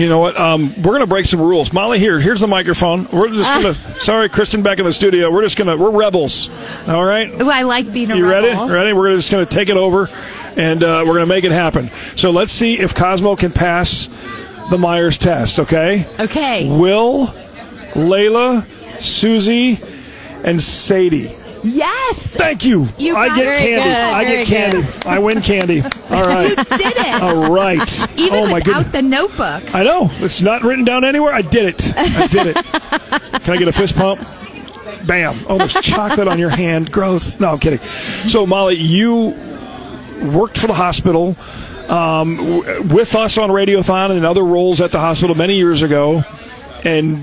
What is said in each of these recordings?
You know what? Um, we're going to break some rules. Molly, here, here's the microphone. We're just going to. sorry, Kristen, back in the studio. We're just going to. We're rebels. All right. Ooh, I like being a You ready? rebel. Ready? We're just going to take it over, and uh, we're going to make it happen. So let's see if Cosmo can pass the Myers test. Okay. Okay. Will, Layla, Susie, and Sadie. Yes. Thank you. You I get candy. Good, I get candy. I win candy. All right. You did it. All right. Even oh my without goodness. the notebook. I know. It's not written down anywhere. I did it. I did it. Can I get a fist pump? Bam. Oh, there's chocolate on your hand. Gross. No, I'm kidding. So, Molly, you worked for the hospital um, w- with us on Radiothon and other roles at the hospital many years ago. And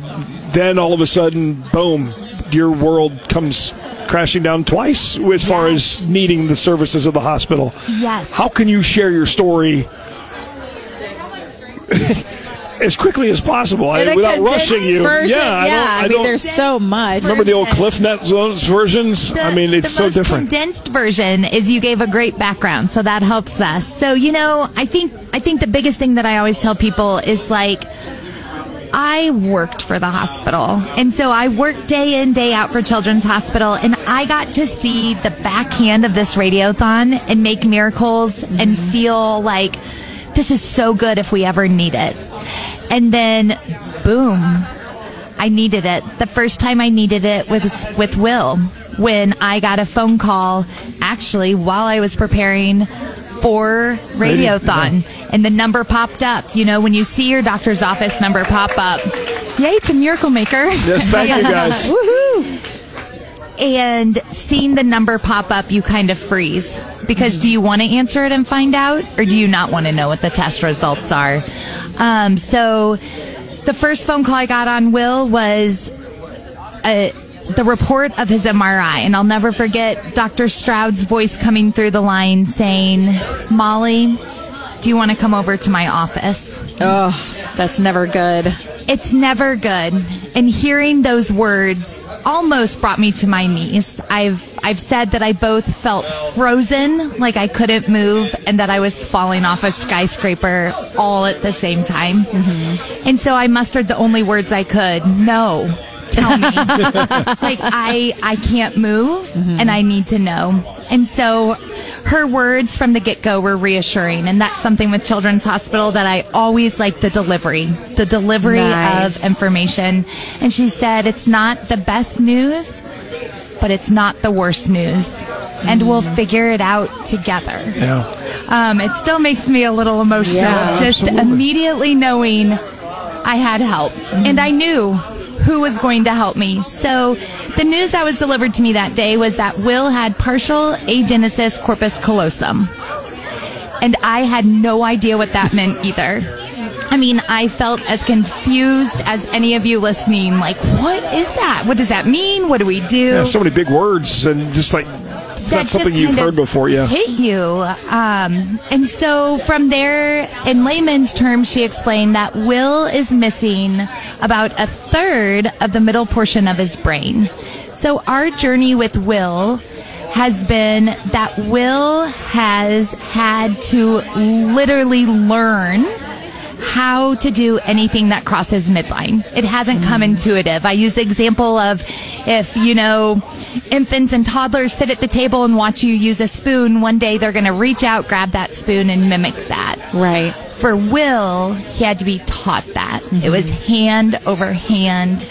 then all of a sudden, boom, your world comes crashing down twice as far Yes. as needing the services of the hospital. Yes. How can you share your story as quickly as possible I, without rushing you? version, yeah, I don't. I, mean, don't there's so much. remember the old Cliff Notes versions. The- I mean, it's the so most different. Condensed version is you gave a great background, so that helps us. So you know, I think I think the biggest thing that I always tell people is like. I worked for the hospital. And so I worked day in, day out for Children's Hospital. And I got to see the backhand of this radiothon and make miracles and mm-hmm. feel like this is so good if we ever need it. And then, boom, I needed it. The first time I needed it was with Will when I got a phone call actually while I was preparing for Radiothon and the number popped up. You know, when you see your doctor's office number pop up, yay to Miracle Maker. Yes, thank you guys. Woohoo! And seeing the number pop up, you kind of freeze because do you want to answer it and find out, or do you not want to know what the test results are? Um, so, the first phone call I got on Will was uh, the report of his MRI, and I'll never forget Dr. Stroud's voice coming through the line saying, "Molly, do you want to come over to my office?" Oh, that's never good. It's never good. And hearing those words almost brought me to my knees. I've I've said that I both felt frozen, like I couldn't move, and that I was falling off a skyscraper all at the same time. Mm-hmm. And so I mustered the only words I could. No. Tell me. like I I can't move mm-hmm. and I need to know. And so her words from the get-go were reassuring and that's something with children's hospital that i always like the delivery the delivery Nice. of information and she said it's not the best news but it's not the worst news and we'll figure it out together Yeah. um, it still makes me a little emotional Yeah, just absolutely. immediately knowing i had help and i knew who was going to help me so the news that was delivered to me that day was that will had partial agenesis corpus callosum and I had no idea what that meant either. I mean, I felt as confused as any of you listening. Like, what is that? What does that mean? What do we do? Yeah, so many big words and just like it's that not something just you've heard before. Yeah. hit you. Um, and so from there, in layman's terms, she explained that Will is missing about a third of the middle portion of his brain. So our journey with Will has been that Will has had to literally learn how to do anything that crosses midline. It hasn't come mm. intuitive. I use the example of if, you know, infants and toddlers sit at the table and watch you use a spoon, one day they're going to reach out, grab that spoon, and mimic that. Right. For Will, he had to be taught that. It mm-hmm. was hand over hand,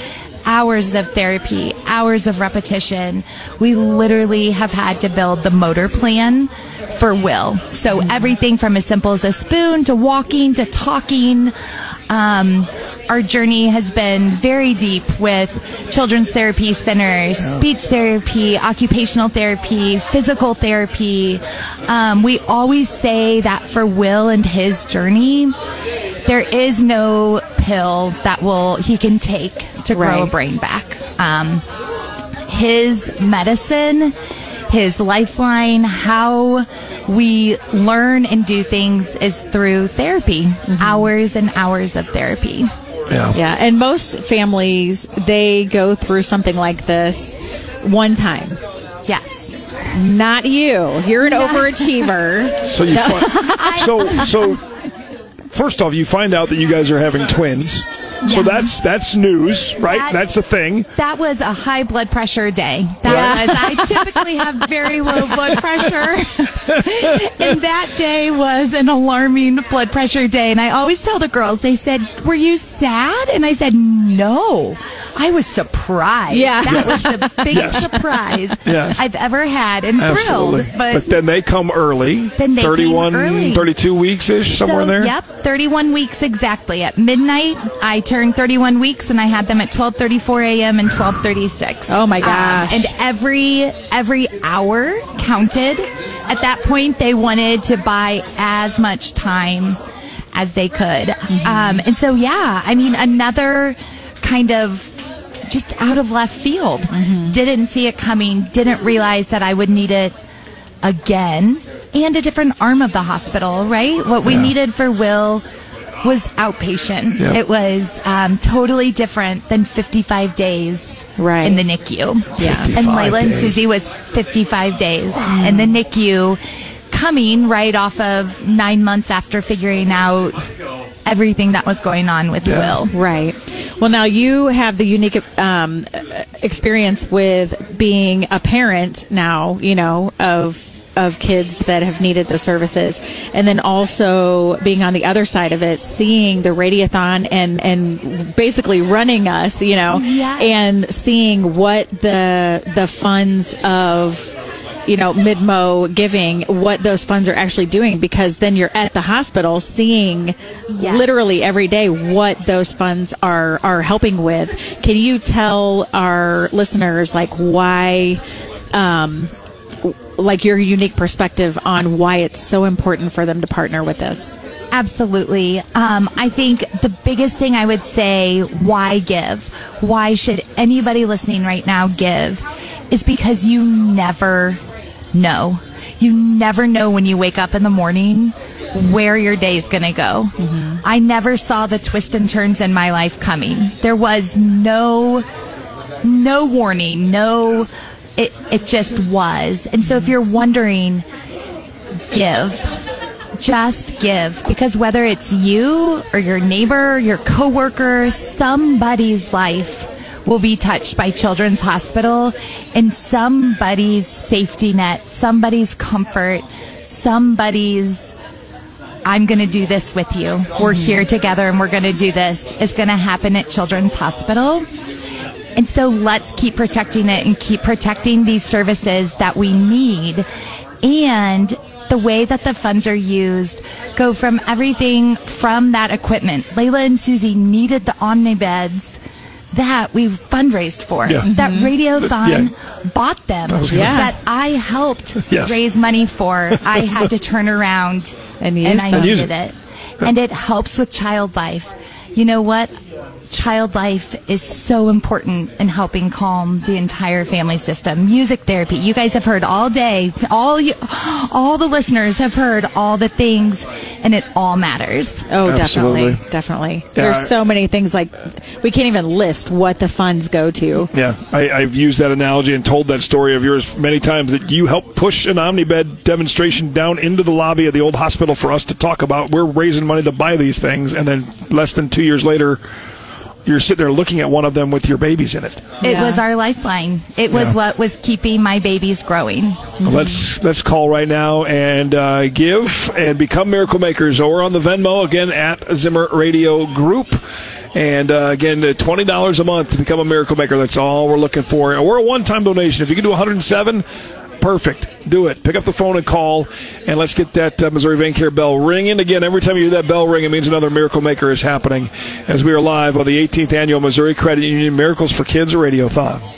hours of therapy, hours of repetition. We literally have had to build the motor plan for Will. So everything from as simple as a spoon to walking to talking. Um, our journey has been very deep with children's therapy centers, speech therapy, occupational therapy, physical therapy. Um, we always say that for Will and his journey, there is no pill that will he can take to grow a brain back. Um, his medicine, his lifeline, how we learn and do things is through therapy, mm-hmm. hours and hours of therapy. Yeah. Yeah, and most families they go through something like this one time. Yes. Not you. You're an overachiever. So you fi- so so first off, you find out that you guys are having twins. So that's that's news, right? That- that's a thing. That was a high blood pressure day. That was, I typically have very low blood pressure. and that day was an alarming blood pressure day. And I always tell the girls, they said, Were you sad? And I said, No. I was surprised. Yeah. That was the biggest Yes. surprise Yes. I've ever had and Absolutely. thrilled. But, But, then they come early. Then they came 31, early. 32 weeks ish, somewhere so, there. Yep, 31 weeks exactly. At midnight, I turned 31 weeks, and I had them at 12:34 a.m. and 12:36. Oh, my Um, gosh. and every every hour counted. At that point, they wanted to buy as much time as they could. Mm-hmm. Um, and so, yeah, I mean, another kind of just out of left field. Mm-hmm. Didn't see it coming. Didn't realize that I would need it again and a different arm of the hospital, right? What we Yeah. needed for Will was outpatient. Yep. It was um, totally different than 55 days Right. in the NICU. Yeah. And 55 Layla and. Susie was 55 days in the NICU, coming right off of nine months after figuring out everything that was going on with Yeah. Will. Right. Well, now you have the unique um, experience with being a parent now, you know, of of kids that have needed the services and then also being on the other side of it seeing the radiothon and and basically running us you know Yes. and seeing what the the funds of you know, Midmo giving what those funds are actually doing because then you're at the hospital seeing Yes. literally every day what those funds are are helping with. Can you tell our listeners like why um like your unique perspective on why it's so important for them to partner with us? Absolutely. Um, I think the biggest thing I would say why give? Why should anybody listening right now give? Is because you never know. You never know when you wake up in the morning where your day's going to go. Mm-hmm. I never saw the twists and turns in my life coming. There was no no warning, no it it just was. And so if you're wondering give just give because whether it's you or your neighbor, your coworker, somebody's life will be touched by Children's Hospital and somebody's safety net, somebody's comfort, somebody's I'm going to do this with you. We're mm-hmm. here together and we're going to do this. Is going to happen at Children's Hospital. And so let's keep protecting it and keep protecting these services that we need. And the way that the funds are used go from everything from that equipment. Layla and Susie needed the Omnibeds that we fundraised for. Yeah. That mm-hmm. Radiothon Yeah. bought them. was gonna Yeah. That I helped Yes. raise money for. I had to turn around And use I them. And use needed it. it. And it helps with child life. You know what? Child life is so important in helping calm the entire family system. Music therapy. You guys have heard all day. All you, all the listeners have heard all the things, and it all matters. Oh, Absolutely. definitely, definitely. Yeah, There's I- so many things like we can't even list what the funds go to. Yeah, I, I've used that analogy and told that story of yours many times that you helped push an Omnibed demonstration down into the lobby of the old hospital for us to talk about. We're raising money to buy these things, and then less than two years later, you're sitting there looking at one of them with your babies in it. It Yeah. was our lifeline. It was Yeah. what was keeping my babies growing. Well, Let's let's call right now and uh, give and become miracle makers. Or on the Venmo again at Zimmer Radio Group. And uh, again, uh, twenty dollars a month to become a miracle maker. That's all we're looking for. Or a one-time donation. If you can do 107, perfect. Do it. Pick up the phone and call, and let's get that uh, Missouri Van Care bell ringing again. Every time you hear that bell ring, it means another miracle maker is happening. As we are live on the 18th annual Missouri Credit Union Miracles for Kids Radiothon.